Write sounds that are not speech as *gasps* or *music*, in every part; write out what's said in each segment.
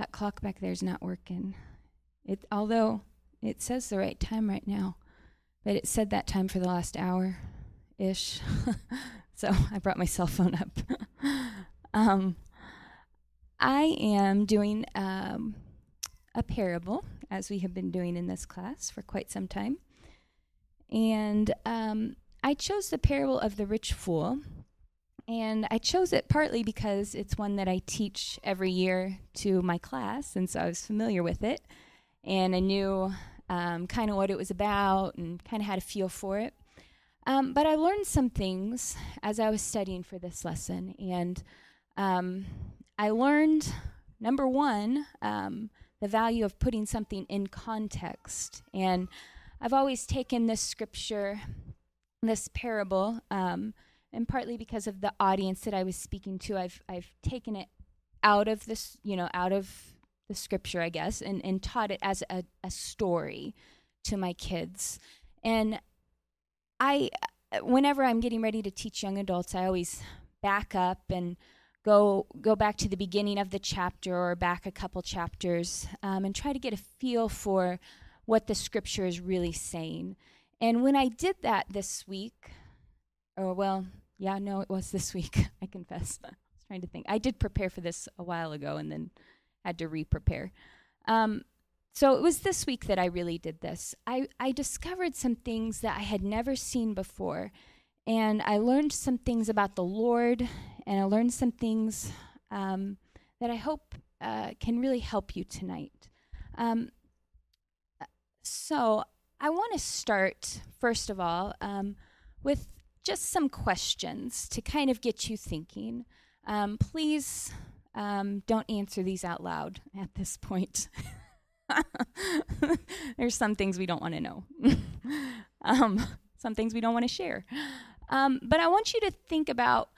That clock back there is not working. It although it says the right time right now, but it said that time for the last hour ish. *laughs* so I brought my cell phone up. *laughs* um, I am doing um, a parable, as we have been doing in this class for quite some time. And um, I chose the parable of the rich fool. And I chose it partly because it's one that I teach every year to my class, and so I was familiar with it. And I knew um, kind of what it was about and kind of had a feel for it. Um, but I learned some things as I was studying for this lesson. And um, I learned, number one, um, the value of putting something in context. And I've always taken this scripture, this parable, um, and partly because of the audience that I was speaking to, I've I've taken it out of this, you know, out of the scripture, I guess, and, and taught it as a, a story to my kids. And I whenever I'm getting ready to teach young adults, I always back up and go go back to the beginning of the chapter or back a couple chapters um, and try to get a feel for what the scripture is really saying. And when I did that this week, or well, yeah, no, it was this week. *laughs* I confess. *laughs* I was trying to think. I did prepare for this a while ago and then had to re-prepare. Um, so it was this week that I really did this. I, I discovered some things that I had never seen before. And I learned some things about the Lord, and I learned some things um, that I hope uh, can really help you tonight. Um, so I want to start, first of all, um, with just some questions to kind of get you thinking. Um, please um, don't answer these out loud at this point. *laughs* There's some things we don't want to know, *laughs* um, some things we don't want to share. Um, but I want you to think about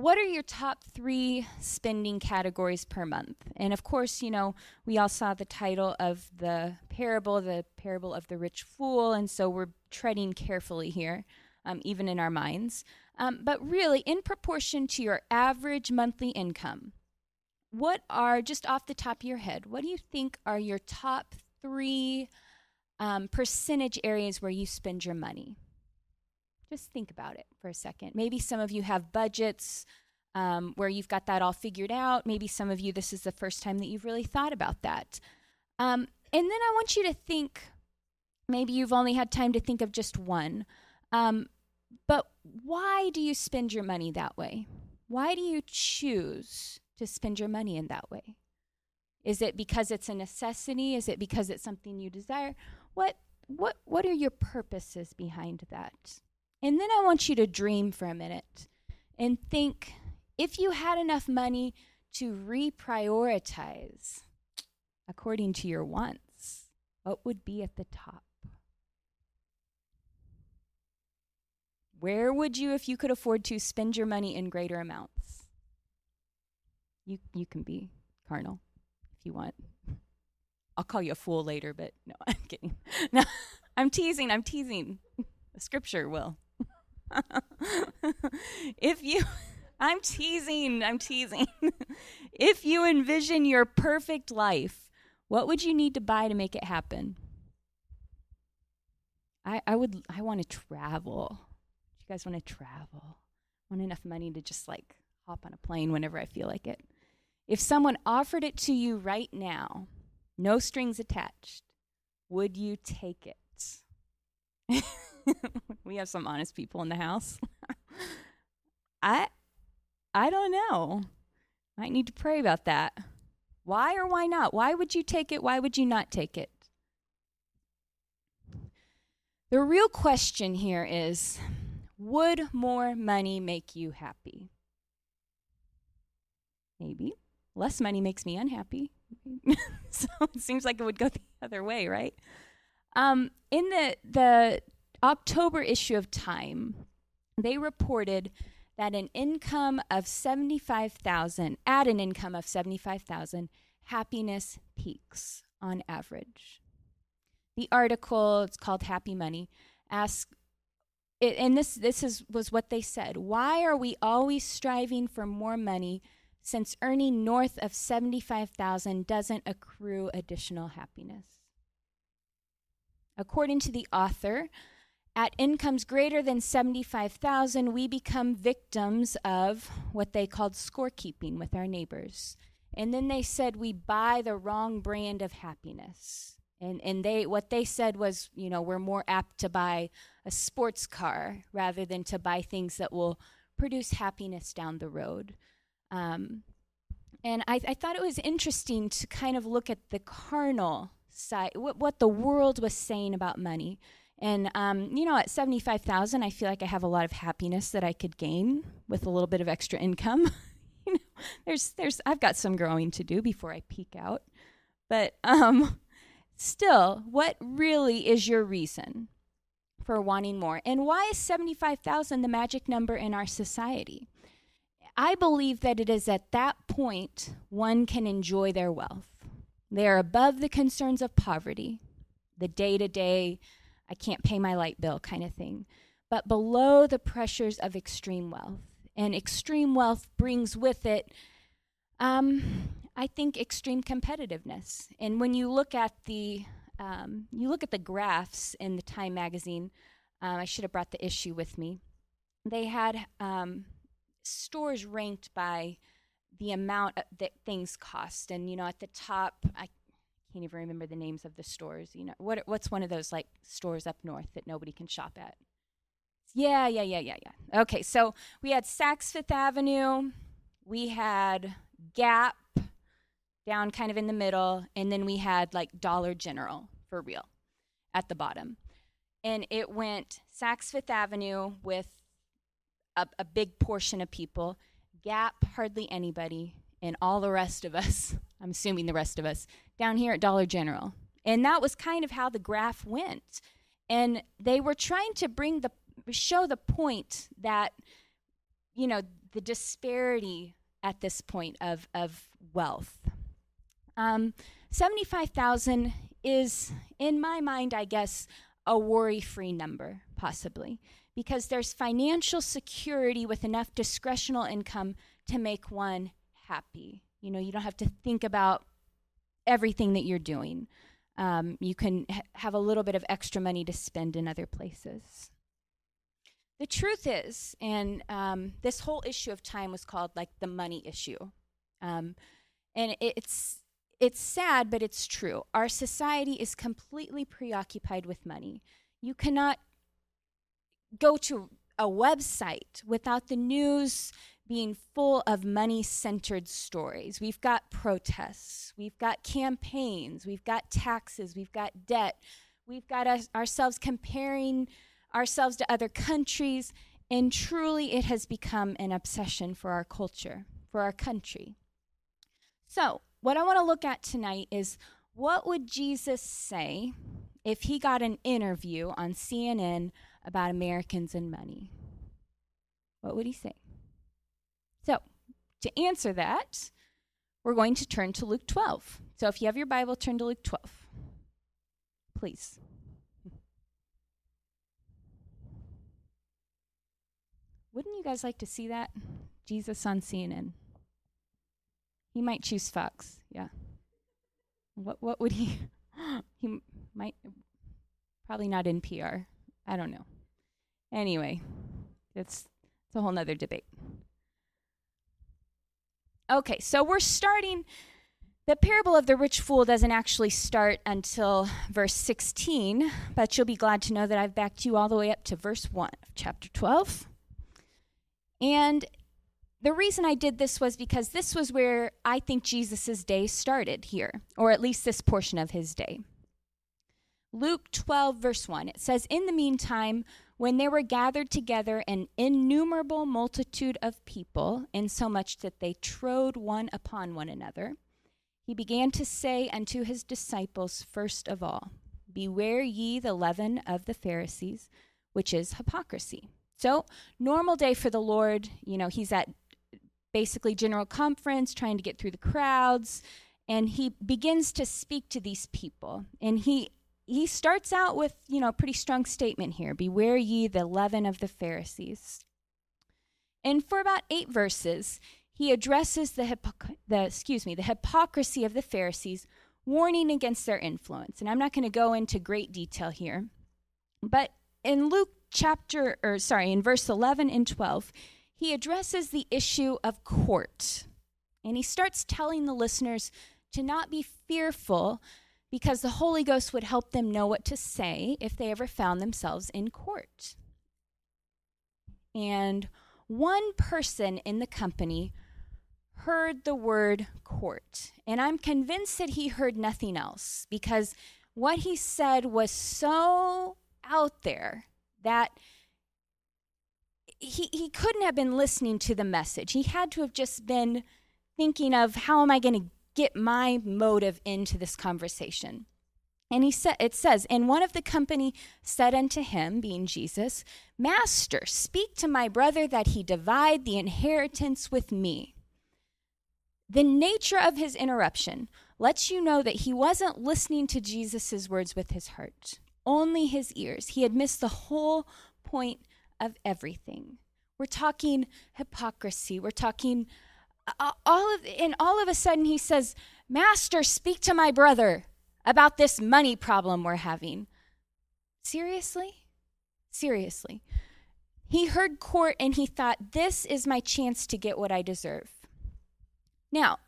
what are your top three spending categories per month? And of course, you know, we all saw the title of the parable, the parable of the rich fool. And so we're treading carefully here, um, even in our minds. Um, but really, in proportion to your average monthly income, what are, just off the top of your head, what do you think are your top three um, percentage areas where you spend your money? Just think about it for a second. Maybe some of you have budgets um, where you've got that all figured out. Maybe some of you, this is the first time that you've really thought about that. Um, and then I want you to think maybe you've only had time to think of just one. Um, but why do you spend your money that way? Why do you choose to spend your money in that way? Is it because it's a necessity? Is it because it's something you desire? What what what are your purposes behind that? And then I want you to dream for a minute and think if you had enough money to reprioritize according to your wants, what would be at the top? Where would you, if you could afford to, spend your money in greater amounts? You you can be carnal if you want. I'll call you a fool later, but no, *laughs* I'm kidding. *laughs* No, I'm teasing. I'm teasing. The scripture will. *laughs* if you I'm teasing, I'm teasing. if you envision your perfect life, what would you need to buy to make it happen? I, I would I want to travel. Guys want to travel? Want enough money to just like hop on a plane whenever I feel like it. If someone offered it to you right now, no strings attached, would you take it? *laughs* we have some honest people in the house. *laughs* I I don't know. Might need to pray about that. Why or why not? Why would you take it? Why would you not take it? The real question here is would more money make you happy? Maybe less money makes me unhappy. *laughs* so it seems like it would go the other way, right? Um, in the the October issue of Time, they reported that an income of seventy five thousand, at an income of seventy five thousand, happiness peaks on average. The article, it's called Happy Money, asks it, and this this is was what they said. Why are we always striving for more money since earning north of 75,000 doesn't accrue additional happiness. According to the author, at incomes greater than 75,000, we become victims of what they called scorekeeping with our neighbors. And then they said we buy the wrong brand of happiness. And and they what they said was, you know, we're more apt to buy a sports car rather than to buy things that will produce happiness down the road. Um, and I, I thought it was interesting to kind of look at the carnal side, what, what the world was saying about money. And um, you know, at seventy-five thousand, I feel like I have a lot of happiness that I could gain with a little bit of extra income. *laughs* you know, there's, there's, I've got some growing to do before I peak out. But um, still, what really is your reason for wanting more? And why is seventy-five thousand the magic number in our society? I believe that it is at that point one can enjoy their wealth. They are above the concerns of poverty, the day to day I can't pay my light bill kind of thing, but below the pressures of extreme wealth. And extreme wealth brings with it, um, I think, extreme competitiveness. And when you look at the um, you look at the graphs in the Time magazine. Um, I should have brought the issue with me. They had um, stores ranked by the amount that things cost, and you know, at the top, I can't even remember the names of the stores. You know, what what's one of those like stores up north that nobody can shop at? Yeah, yeah, yeah, yeah, yeah. Okay, so we had Saks Fifth Avenue, we had Gap down kind of in the middle, and then we had like Dollar General for real at the bottom. And it went Saks Fifth Avenue with a, a big portion of people, Gap, hardly anybody, and all the rest of us, *laughs* I'm assuming the rest of us, down here at Dollar General. And that was kind of how the graph went. And they were trying to bring the show the point that you know the disparity at this point of of wealth. Um, Seventy five thousand is, in my mind, I guess, a worry free number, possibly, because there's financial security with enough discretional income to make one happy. You know, you don't have to think about everything that you're doing. Um, you can ha- have a little bit of extra money to spend in other places. The truth is, and um, this whole issue of time was called like the money issue. Um, and it's it's sad, but it's true. Our society is completely preoccupied with money. You cannot go to a website without the news being full of money centered stories. We've got protests, we've got campaigns, we've got taxes, we've got debt, we've got us, ourselves comparing ourselves to other countries, and truly it has become an obsession for our culture, for our country. So, what I want to look at tonight is what would Jesus say if he got an interview on CNN about Americans and money? What would he say? So, to answer that, we're going to turn to Luke 12. So, if you have your Bible, turn to Luke 12. Please. Wouldn't you guys like to see that? Jesus on CNN. He might choose Fox. Yeah. What what would he *gasps* he might probably not NPR. I don't know. Anyway, it's it's a whole nother debate. Okay, so we're starting the parable of the rich fool doesn't actually start until verse 16, but you'll be glad to know that I've backed you all the way up to verse 1 of chapter 12. And the reason I did this was because this was where I think Jesus' day started here, or at least this portion of his day. Luke 12, verse 1, it says, In the meantime, when there were gathered together an innumerable multitude of people, insomuch that they trode one upon one another, he began to say unto his disciples, first of all, Beware ye the leaven of the Pharisees, which is hypocrisy. So, normal day for the Lord, you know, he's at basically general conference, trying to get through the crowds, and he begins to speak to these people. And he he starts out with, you know, a pretty strong statement here. Beware ye the leaven of the Pharisees. And for about 8 verses, he addresses the, the excuse me the hypocrisy of the Pharisees, warning against their influence. And I'm not going to go into great detail here, but in Luke chapter or sorry, in verse 11 and 12, he addresses the issue of court. And he starts telling the listeners to not be fearful because the Holy Ghost would help them know what to say if they ever found themselves in court. And one person in the company heard the word court. And I'm convinced that he heard nothing else because what he said was so out there that he, he couldn't have been listening to the message. He had to have just been thinking of how am I going to get my motive into this conversation. And he said it says, and one of the company said unto him, being Jesus, Master, speak to my brother that he divide the inheritance with me. The nature of his interruption lets you know that he wasn't listening to Jesus' words with his heart, only his ears. He had missed the whole point of everything. We're talking hypocrisy. We're talking all of, and all of a sudden he says, Master, speak to my brother about this money problem we're having. Seriously? Seriously. He heard court and he thought, this is my chance to get what I deserve. Now,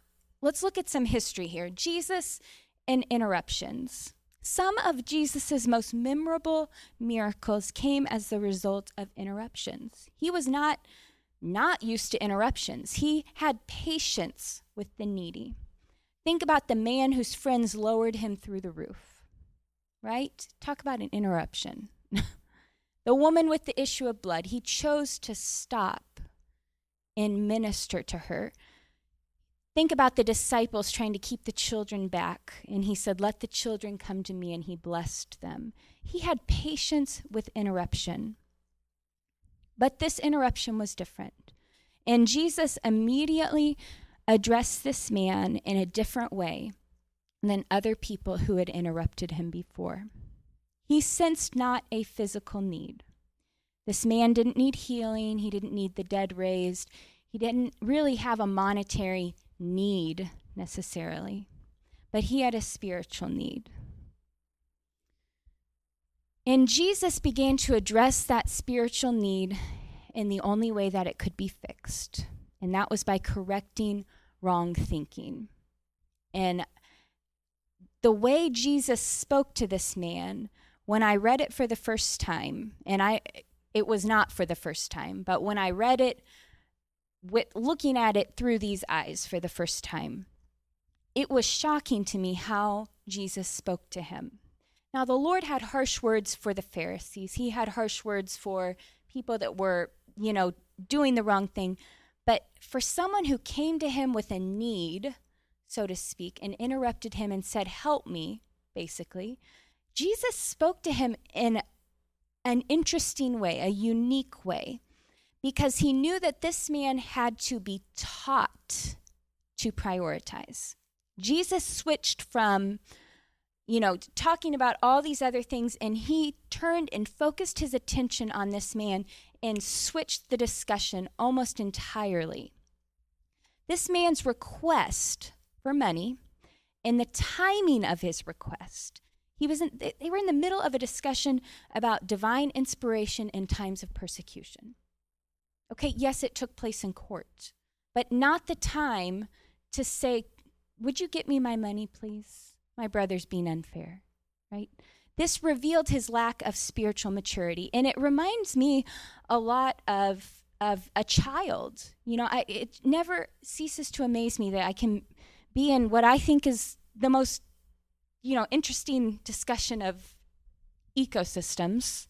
let's look at some history here Jesus and interruptions. Some of Jesus' most memorable miracles came as the result of interruptions. He was not not used to interruptions. He had patience with the needy. Think about the man whose friends lowered him through the roof, right? Talk about an interruption. *laughs* the woman with the issue of blood, he chose to stop and minister to her. Think about the disciples trying to keep the children back, and he said, Let the children come to me, and he blessed them. He had patience with interruption. But this interruption was different. And Jesus immediately addressed this man in a different way than other people who had interrupted him before. He sensed not a physical need. This man didn't need healing, he didn't need the dead raised, he didn't really have a monetary need necessarily, but he had a spiritual need. And Jesus began to address that spiritual need in the only way that it could be fixed, and that was by correcting wrong thinking. And the way Jesus spoke to this man, when I read it for the first time, and I it was not for the first time, but when I read it with looking at it through these eyes for the first time, it was shocking to me how Jesus spoke to him. Now, the Lord had harsh words for the Pharisees. He had harsh words for people that were, you know, doing the wrong thing. But for someone who came to him with a need, so to speak, and interrupted him and said, Help me, basically, Jesus spoke to him in an interesting way, a unique way, because he knew that this man had to be taught to prioritize. Jesus switched from you know, talking about all these other things, and he turned and focused his attention on this man and switched the discussion almost entirely. This man's request for money and the timing of his request. He was in, they were in the middle of a discussion about divine inspiration in times of persecution. Okay, yes, it took place in court, but not the time to say, Would you get me my money, please? my brother's being unfair, right? This revealed his lack of spiritual maturity. And it reminds me a lot of, of a child. You know, I, it never ceases to amaze me that I can be in what I think is the most, you know, interesting discussion of ecosystems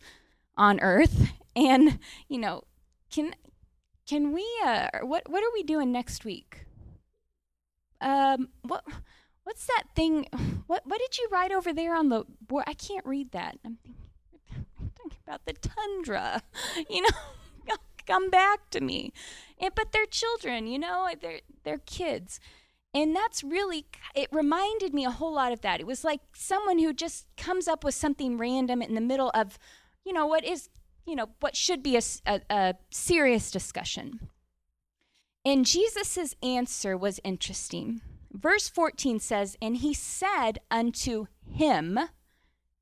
on Earth. And, you know, can can we uh what what are we doing next week? Um what what's that thing? What what did you write over there on the board? I can't read that. I'm thinking, thinking about the tundra. *laughs* You know, *laughs* come back to me. And, but they're children. You know, they're they're kids. And that's really, it reminded me a whole lot of that. It was like someone who just comes up with something random in the middle of, you know, what is, you know, what should be a, a, a serious discussion. And Jesus' answer was interesting. Verse 14 says, And he said unto him,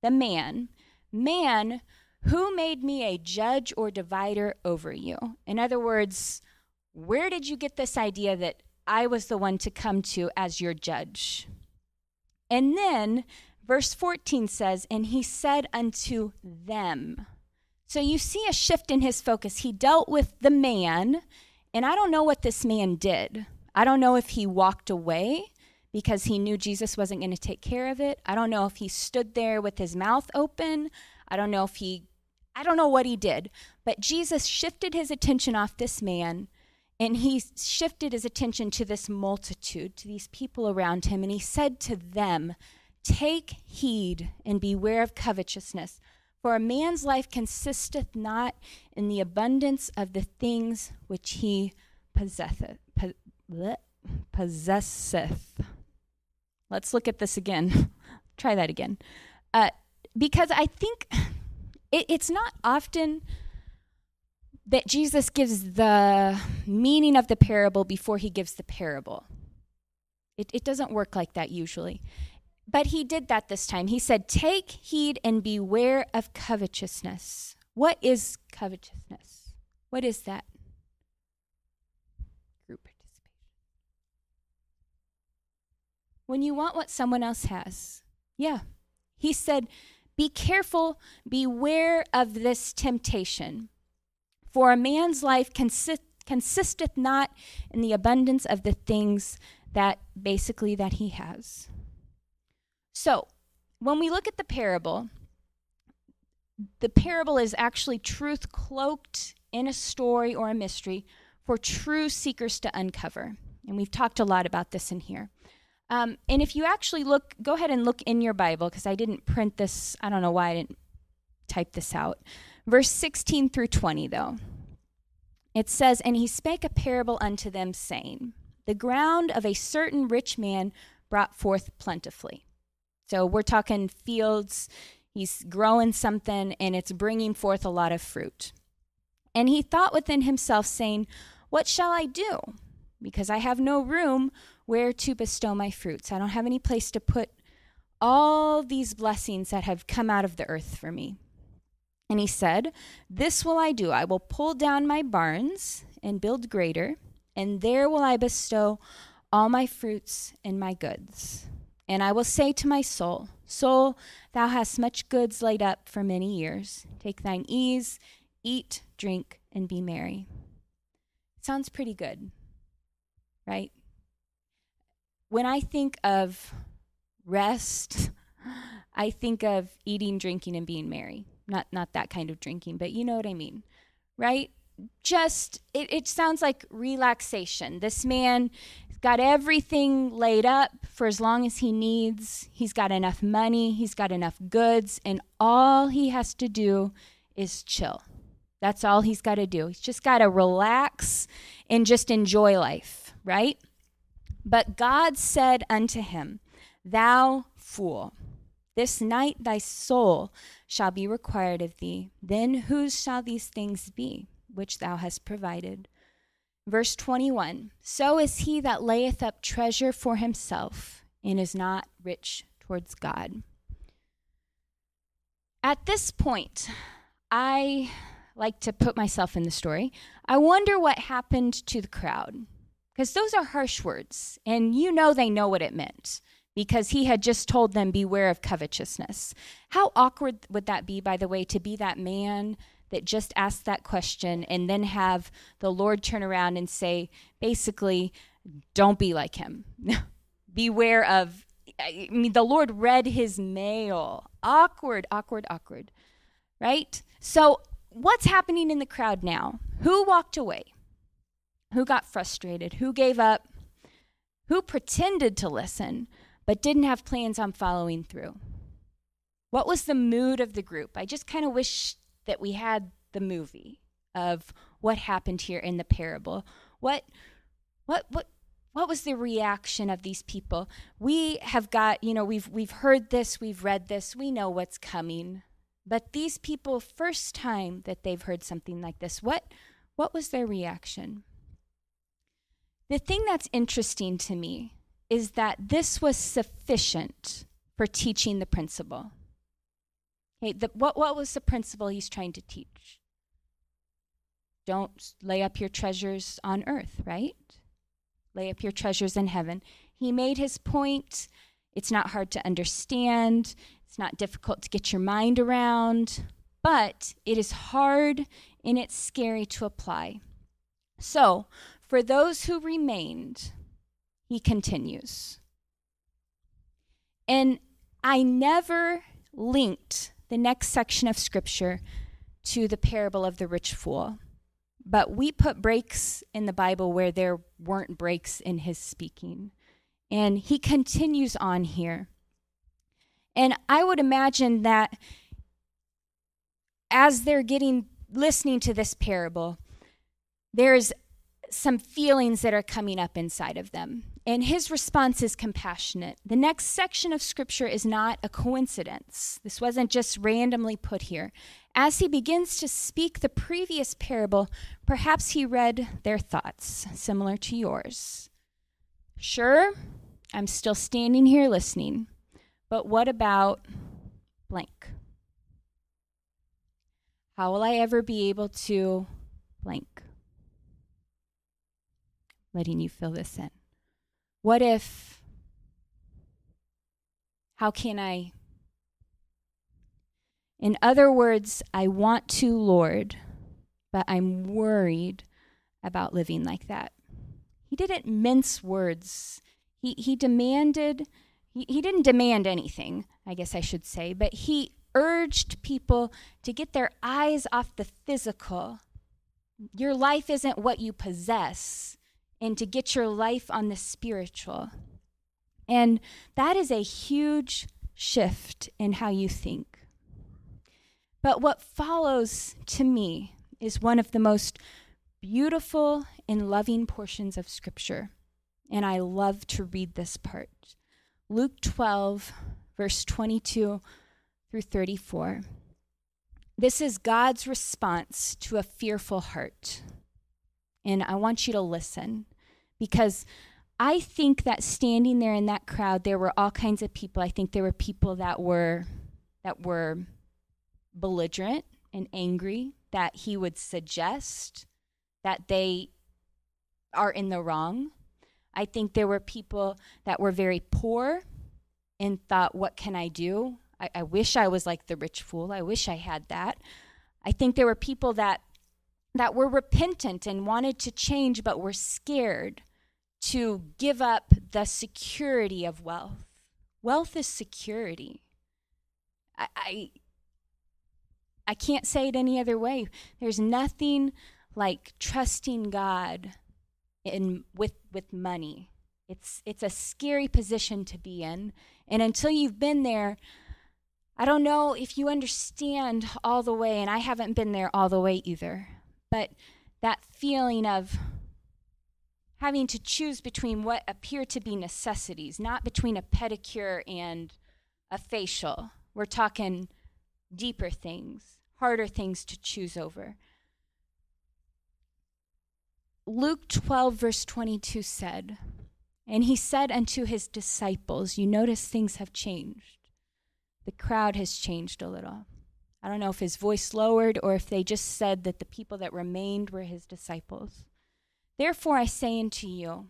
the man, Man, who made me a judge or divider over you? In other words, where did you get this idea that I was the one to come to as your judge? And then verse 14 says, And he said unto them. So you see a shift in his focus. He dealt with the man, and I don't know what this man did. I don't know if he walked away because he knew Jesus wasn't going to take care of it. I don't know if he stood there with his mouth open. I don't know if he, I don't know what he did. But Jesus shifted his attention off this man and he shifted his attention to this multitude, to these people around him. And he said to them, Take heed and beware of covetousness. For a man's life consisteth not in the abundance of the things which he possesseth. possesseth. Let's look at this again. *laughs* Try that again. Uh, because I think *sighs* it, it's not often that Jesus gives the meaning of the parable before he gives the parable. It, it doesn't work like that usually. But he did that this time. He said, Take heed and beware of covetousness. What is covetousness? What is that? Group participation. When you want what someone else has. Yeah. He said, Be careful, beware of this temptation. For a man's life consist, consisteth not in the abundance of the things that basically that he has. So, when we look at the parable, the parable is actually truth cloaked in a story or a mystery for true seekers to uncover. And we've talked a lot about this in here. Um, and if you actually look, go ahead and look in your Bible because I didn't print this. I don't know why I didn't type this out. Verse 16 through 20, though. It says, And he spake a parable unto them, saying, The ground of a certain rich man brought forth plentifully. So we're talking fields. He's growing something and it's bringing forth a lot of fruit. And he thought within himself, saying, What shall I do? Because I have no room where to bestow my fruits. I don't have any place to put all these blessings that have come out of the earth for me. And he said, This will I do. I will pull down my barns and build greater, and there will I bestow all my fruits and my goods. And I will say to my soul, Soul, thou hast much goods laid up for many years. Take thine ease, eat, drink, and be merry. Sounds pretty good, right? when I think of rest, *laughs* I think of eating, drinking, and being merry. Not not that kind of drinking, but you know what I mean, right? Just it, it sounds like relaxation. This man got everything laid up for as long as he needs. He's got enough money, he's got enough goods, and all he has to do is chill. That's all he's got to do. He's just got to relax and just enjoy life, right? But God said unto him, Thou fool, this night thy soul shall be required of thee. Then whose shall these things be which thou hast provided? Verse 21 So is he that layeth up treasure for himself and is not rich towards God. At this point, I like to put myself in the story. I wonder what happened to the crowd because those are harsh words, and you know they know what it meant because he had just told them, Beware of covetousness. How awkward would that be, by the way, to be that man that just asked that question and then have the Lord turn around and say, basically, don't be like him. *laughs* Beware of, I mean, the Lord read his mail. Awkward, awkward, awkward, right? So, what's happening in the crowd now? Who walked away? Who got frustrated? Who gave up? Who pretended to listen but didn't have plans on following through? What was the mood of the group? I just kind of wish that we had the movie of what happened here in the parable. What what what what was the reaction of these people? We have got, you know, we've we've heard this, we've read this, we know what's coming. But these people first time that they've heard something like this, what what was their reaction? The thing that's interesting to me is that this was sufficient for teaching the principle. Okay, the, what, what was the principle he's trying to teach? Don't lay up your treasures on earth, right? Lay up your treasures in heaven. He made his point. It's not hard to understand, it's not difficult to get your mind around, but it is hard and it's scary to apply. So, for those who remained, he continues. And I never linked the next section of scripture to the parable of the rich fool. But we put breaks in the Bible where there weren't breaks in his speaking. And he continues on here. And I would imagine that as they're getting listening to this parable, there's some feelings that are coming up inside of them. And his response is compassionate. The next section of scripture is not a coincidence. This wasn't just randomly put here. As he begins to speak the previous parable, perhaps he read their thoughts, similar to yours. Sure, I'm still standing here listening, but what about blank? How will I ever be able to blank? Letting you fill this in. What if, how can I in other words, I want to, Lord, but I'm worried about living like that. He didn't mince words. He, he demanded, he, he didn't demand anything, I guess I should say, but he urged people to get their eyes off the physical. Your life isn't what you possess, and to get your life on the spiritual. And that is a huge shift in how you think. But what follows to me is one of the most beautiful and loving portions of Scripture. And I love to read this part. Luke 12, verse 22 through 34. This is God's response to a fearful heart. And I want you to listen because I think that standing there in that crowd, there were all kinds of people. I think there were people that were that were belligerent and angry that he would suggest that they are in the wrong. I think there were people that were very poor and thought, What can I do? I, I, wish I was like the rich fool. I wish I had that. I think there were people that that were repentant and wanted to change but were scared to give up the security of wealth. Wealth is security. I, I I can't say it any other way. There's nothing like trusting God in with with money. It's it's a scary position to be in. And until you've been there, I don't know if you understand all the way and I haven't been there all the way either. But that feeling of having to choose between what appear to be necessities, not between a pedicure and a facial. We're talking deeper things harder things to choose over. Luke 12, verse 22 said, And he said unto his disciples, You notice things have changed. The crowd has changed a little. I don't know if his voice lowered or if they just said that the people that remained were his disciples. Therefore I say unto you,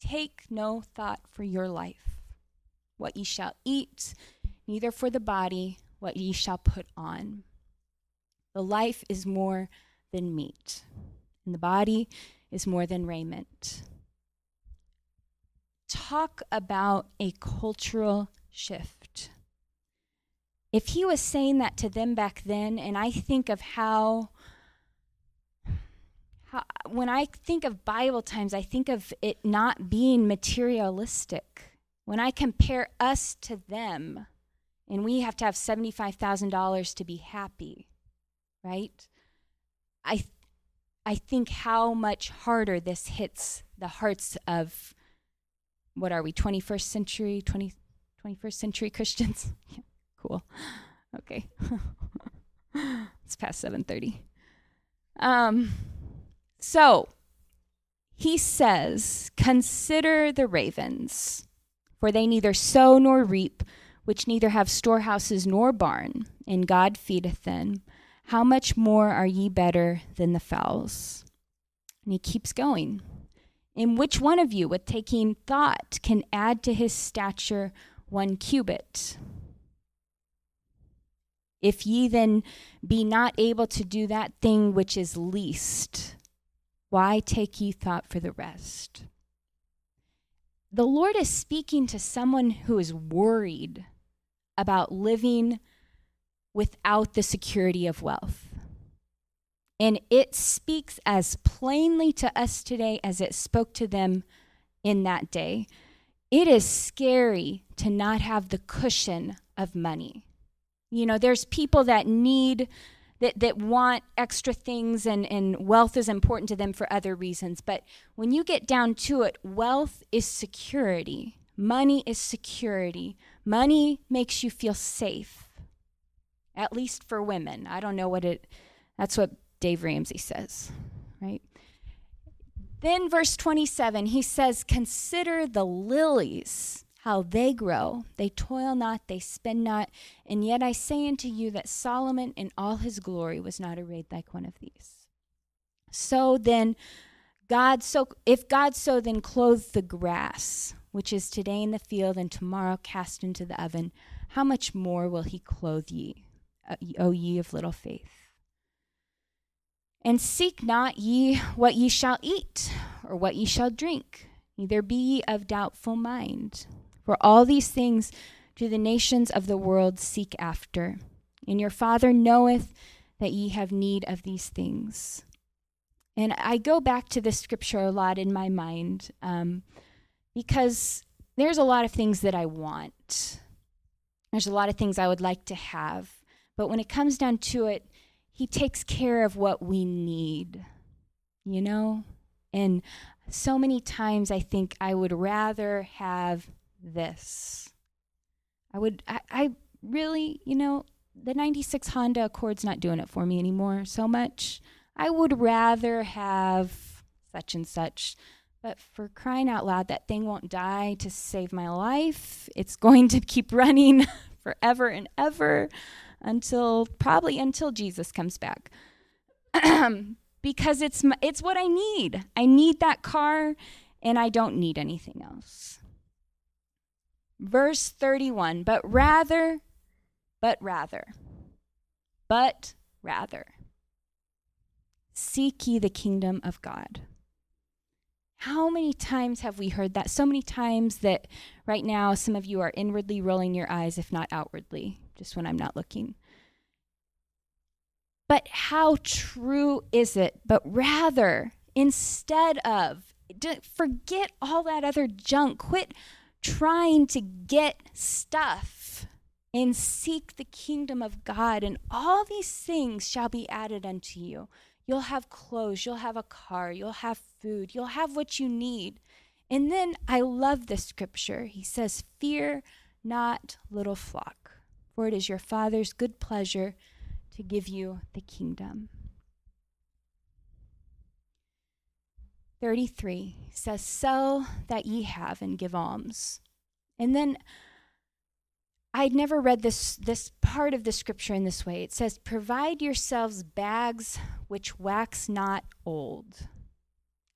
take no thought for your life, what ye shall eat, neither for the body, what ye shall put on. The life is more than meat, and the body is more than raiment. Talk about a cultural shift. If he was saying that to them back then, and I think of how, when I think of Bible times, I think of it not being materialistic. When I compare us to them, and we have to have $75,000 to be happy right? I I think how much harder this hits the hearts of what are we 21st century 20 21st century Christians? *laughs* yeah, cool. Okay. *laughs* it's past 7:30. Um so he says, Consider the ravens, for they neither sow nor reap, which neither have storehouses nor barn, and God feedeth them. How much more are ye better than the fowls? And he keeps going. In which one of you, with taking thought, can add to his stature one cubit? If ye then be not able to do that thing which is least, why take ye thought for the rest? The Lord is speaking to someone who is worried about living without the security of wealth. And it speaks as plainly to us today as it spoke to them in that day. It is scary to not have the cushion of money. You know, there's people that need that, that want extra things and, and wealth is important to them for other reasons. But when you get down to it, wealth is security. Money is security. Money makes you feel safe, at least for women. I don't know what it, that's what Dave Ramsey says, right? Then, verse 27, he says, Consider the lilies, how they grow. They toil not, they spend not. And yet I say unto you that Solomon in all his glory was not arrayed like one of these. So then, God so if God so then clothed the grass, which is today in the field and tomorrow cast into the oven, how much more will he clothe ye, uh, O ye of little faith? And seek not ye what ye shall eat, or what ye shall drink, neither be ye of doubtful mind. For all these things do the nations of the world seek after. And your Father knoweth that ye have need of these things. And I go back to this scripture a lot in my mind um, because there's a lot of things that I want. There's a lot of things I would like to have. But when it comes down to it, he takes care of what we need, you know? And so many times I think I would rather have this. I would, I, I really, you know, the 96 Honda Accord's not doing it for me anymore so much. I would rather have such and such. But for crying out loud, that thing won't die to save my life. It's going to keep *laughs* running forever and ever until probably until Jesus comes back. *clears throat* because it's it's what I need. I need that car and I don't need anything else. Verse 31, but rather but rather but rather seek ye the kingdom of God. How many times have we heard that? So many times that right now some of you are inwardly rolling your eyes, if not outwardly, just when I'm not looking. But how true is it? But rather, instead of, forget all that other junk, quit trying to get stuff and seek the kingdom of God, and all these things shall be added unto you. You'll have clothes, you'll have a car, you'll have food, you'll have what you need. And then I love this scripture. He says, Fear not, little flock, for it is your Father's good pleasure to give you the kingdom. 33 says, Sell that ye have and give alms. And then I'd never read this, this part of the scripture in this way. It says, Provide yourselves bags which wax not old,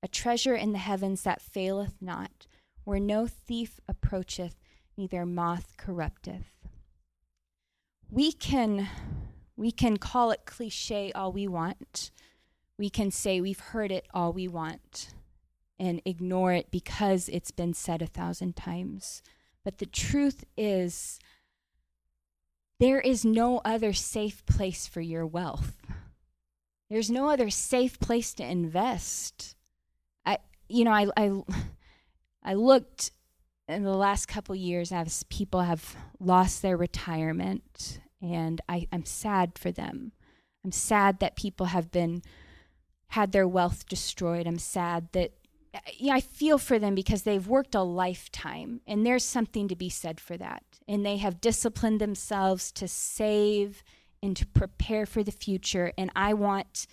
a treasure in the heavens that faileth not, where no thief approacheth, neither moth corrupteth. We can we can call it cliche all we want. We can say we've heard it all we want and ignore it because it's been said a thousand times. But the truth is, there is no other safe place for your wealth. There's no other safe place to invest. I, you know, I, I, I looked in the last couple years as people have lost their retirement and I, I'm sad for them. I'm sad that people have been had their wealth destroyed. I'm sad that I feel for them because they've worked a lifetime and there's something to be said for that. And they have disciplined themselves to save and to prepare for the future. And I want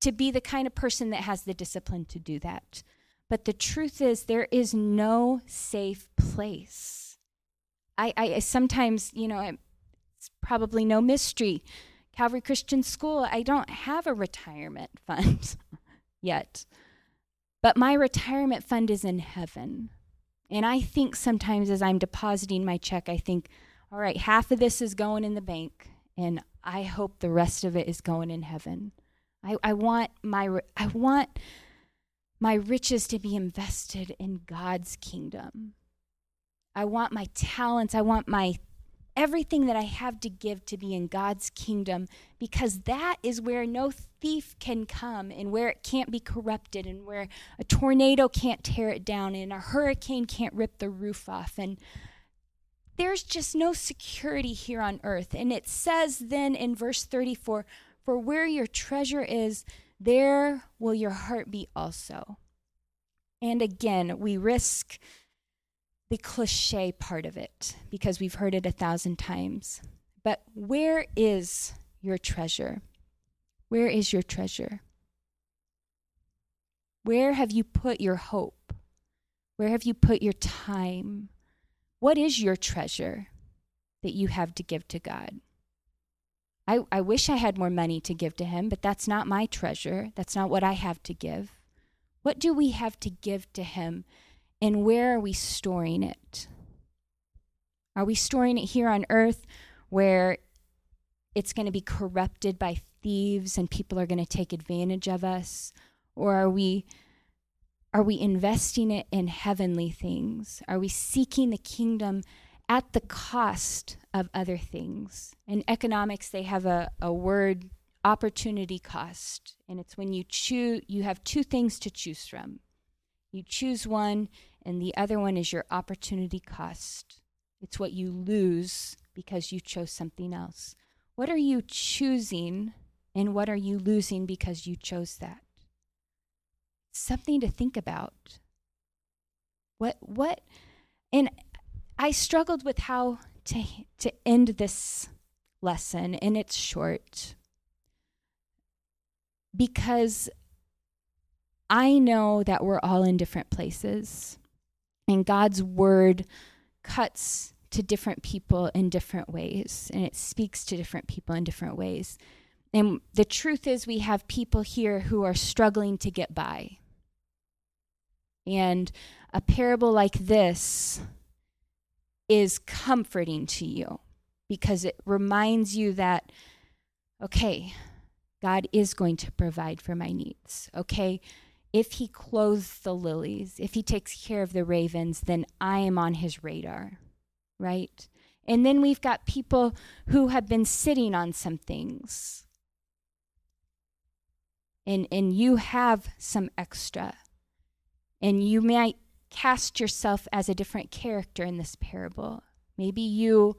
to be the kind of person that has the discipline to do that. But the truth is, there is no safe place. I, I sometimes, you know, it's probably no mystery. Calvary Christian School, I don't have a retirement *laughs* fund yet. But my retirement fund is in heaven. And I think sometimes as I'm depositing my check, I think, all right, half of this is going in the bank, and I hope the rest of it is going in heaven. I, I want my I want my riches to be invested in God's kingdom. I want my talents, I want my everything that I have to give to be in God's kingdom because that is where no thief can come and where it can't be corrupted and where a tornado can't tear it down and a hurricane can't rip the roof off and there's just no security here on earth. And it says then in verse 34 For where your treasure is, there will your heart be also. And again, we risk the cliche part of it because we've heard it a thousand times. But where is your treasure? Where is your treasure? Where have you put your hope? Where have you put your time? What is your treasure that you have to give to God? I, I wish I had more money to give to Him, but that's not my treasure. That's not what I have to give. What do we have to give to Him, and where are we storing it? Are we storing it here on earth where it's going to be corrupted by thieves and people are going to take advantage of us? Or are we are we investing it in heavenly things? Are we seeking the kingdom at the cost of other things? In economics, they have a, a word opportunity cost, and it's when you choose, you have two things to choose from. You choose one, and the other one is your opportunity cost. It's what you lose because you chose something else. What are you choosing, and what are you losing because you chose that? something to think about. What what and I struggled with how to to end this lesson and it's short because I know that we're all in different places and God's word cuts to different people in different ways and it speaks to different people in different ways. And the truth is, we have people here who are struggling to get by. And a parable like this is comforting to you because it reminds you that, okay, God is going to provide for my needs. Okay, if He clothes the lilies, if He takes care of the ravens, then I am on His radar, right? And then we've got people who have been sitting on some things. And, and you have some extra. And you might cast yourself as a different character in this parable. Maybe you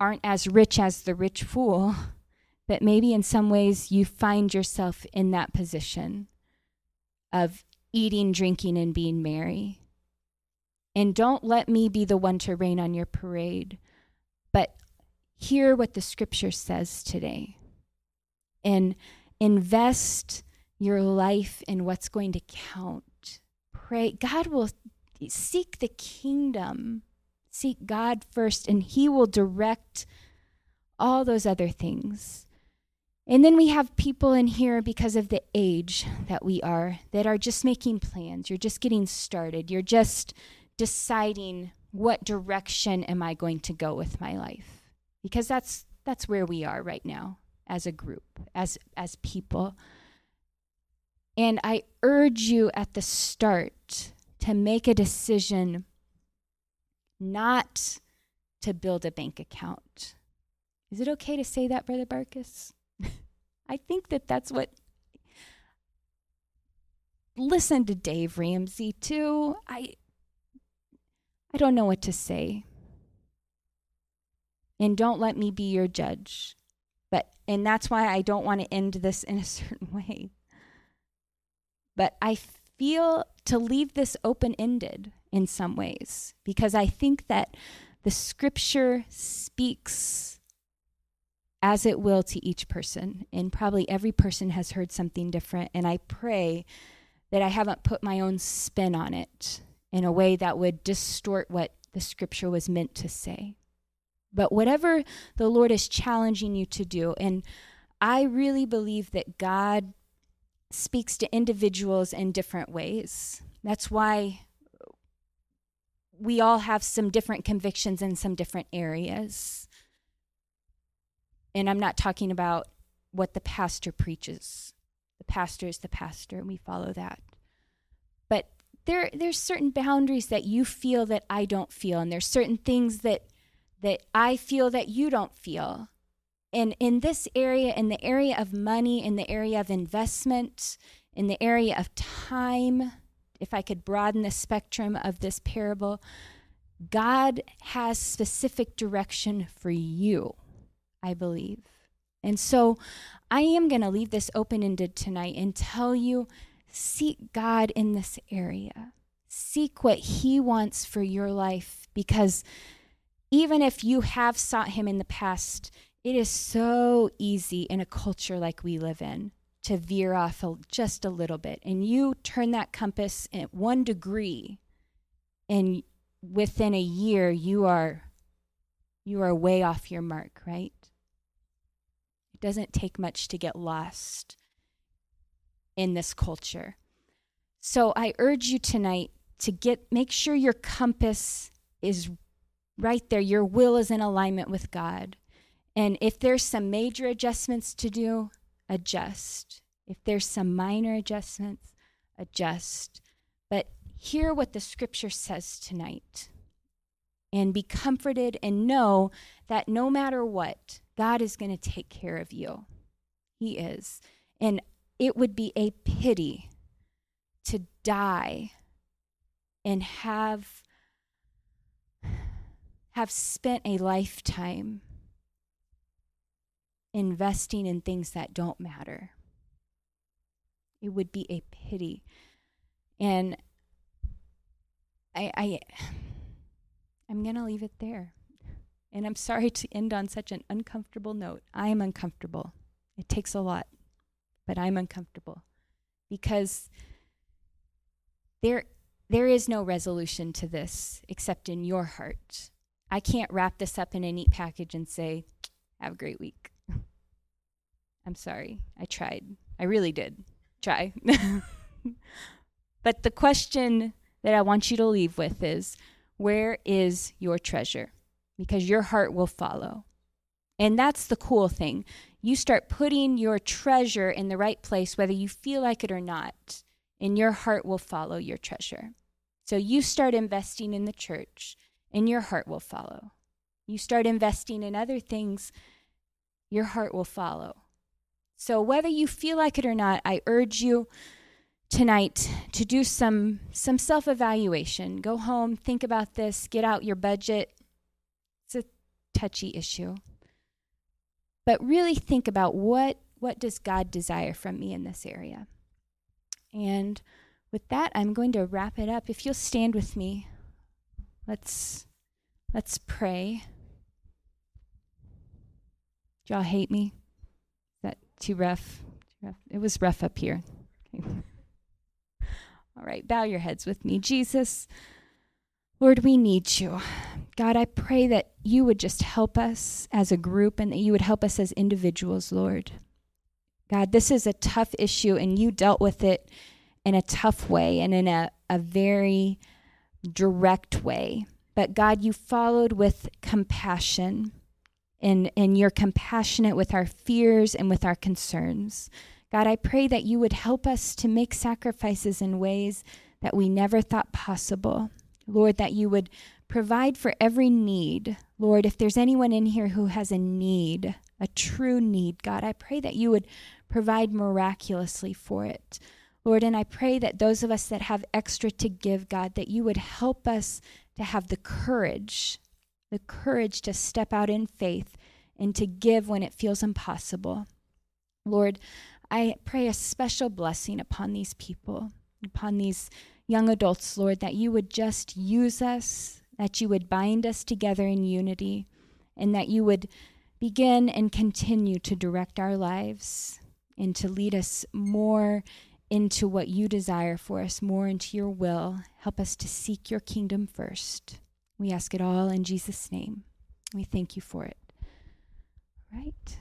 aren't as rich as the rich fool, *laughs* but maybe in some ways you find yourself in that position of eating, drinking, and being merry. And don't let me be the one to rain on your parade, but hear what the scripture says today and invest your life in what's going to count pray, God will seek the kingdom, seek God first, and He will direct all those other things. And then we have people in here because of the age that we are that are just making plans. You're just getting started. You're just deciding what direction am I going to go with my life? Because that's that's where we are right now as a group, as as people. And I urge you at the start to make a decision not to build a bank account. Is it okay to say that, Brother Barkus? I think that that's what. Listen to Dave Ramsey too. I I don't know what to say. And don't let me be your judge. But and that's why I don't want to end this *laughs* in a certain way. But I feel to leave this open ended in some ways because I think that the scripture speaks as it will to each person. And probably every person has heard something different. And I pray that I haven't put my own spin on it in a way that would distort what the scripture was meant to say. But whatever the Lord is challenging you to do, and I really believe that God speaks to individuals in different ways. That's why we all have some different convictions in some different areas. And I'm not talking about what the pastor preaches. The pastor is the pastor, and we follow that. But there, there's certain boundaries that you feel that I don't feel, and there's certain things that that I feel that you don't feel. And in this area, in the area of money, in the area of investment, in the area of time, if I could broaden the spectrum of this parable, God has specific direction for you, I believe. And so I am going to leave this open ended tonight and tell you seek God in this area. Seek what He wants for your life because even if you have sought Him in the past, it is so easy in a culture like we live in to veer off just a little bit. And you turn that compass at one degree, and within a year, you are you are way off your mark, right? Doesn't take much to get lost in this culture. So I urge you tonight to get make sure your compass is right there. Your will is in alignment with God. And if there's some major adjustments to do, adjust. If there's some minor adjustments, adjust. But hear what the scripture says tonight and be comforted and know that no matter what, God is going to take care of you. He is. And it would be a pity to die and have have spent a lifetime investing in things that don't matter. It would be a pity. And I, I I'm gonna leave it there. And I'm sorry to end on such an uncomfortable note. I am uncomfortable. It takes a lot, but I'm uncomfortable because there there is no resolution to this except in your heart. I can't wrap this up in a neat package and say, "Have a great week." *laughs* I'm sorry. I tried. I really did try. *laughs* but the question that I want you to leave with is where is your treasure? Because your heart will follow. And that's the cool thing. You start putting your treasure in the right place, whether you feel like it or not, and your heart will follow your treasure. So you start investing in the church, and your heart will follow. You start investing in other things, your heart will follow. So, whether you feel like it or not, I urge you tonight to do some some self-evaluation. Go home, think about this, get out your budget. Touchy issue. But really think about what what does God desire from me in this area? And with that, I'm going to wrap it up. If you'll stand with me, let's let's pray. Do y'all hate me? that Too rough. Too rough. It was rough up here. Okay. *laughs* All right, bow your heads with me. Jesus, Lord, we need you. God, I pray that you would just help us as a group and that you would help us as individuals, Lord. God, this is a tough issue and you dealt with it in a tough way and in a, a very direct way. But God, you followed with compassion and, and you're compassionate with our fears and with our concerns. God, I pray that you would help us to make sacrifices in ways that we never thought possible. Lord, that you would provide for every need. Lord, if there's anyone in here who has a need, a true need, God, I pray that you would provide miraculously for it. Lord, and I pray that those of us that have extra to give, God, that you would help us to have the courage the courage to step out in faith and to give when it feels impossible. Lord, I pray a special blessing upon these people, upon these young adults, Lord, that you would just use us, that you would bind us together in unity, and that you would begin and continue to direct our lives and to lead us more into what you desire for us, more into your will. Help us to seek your kingdom first. We ask it all in Jesus' name. We thank you for it. Right.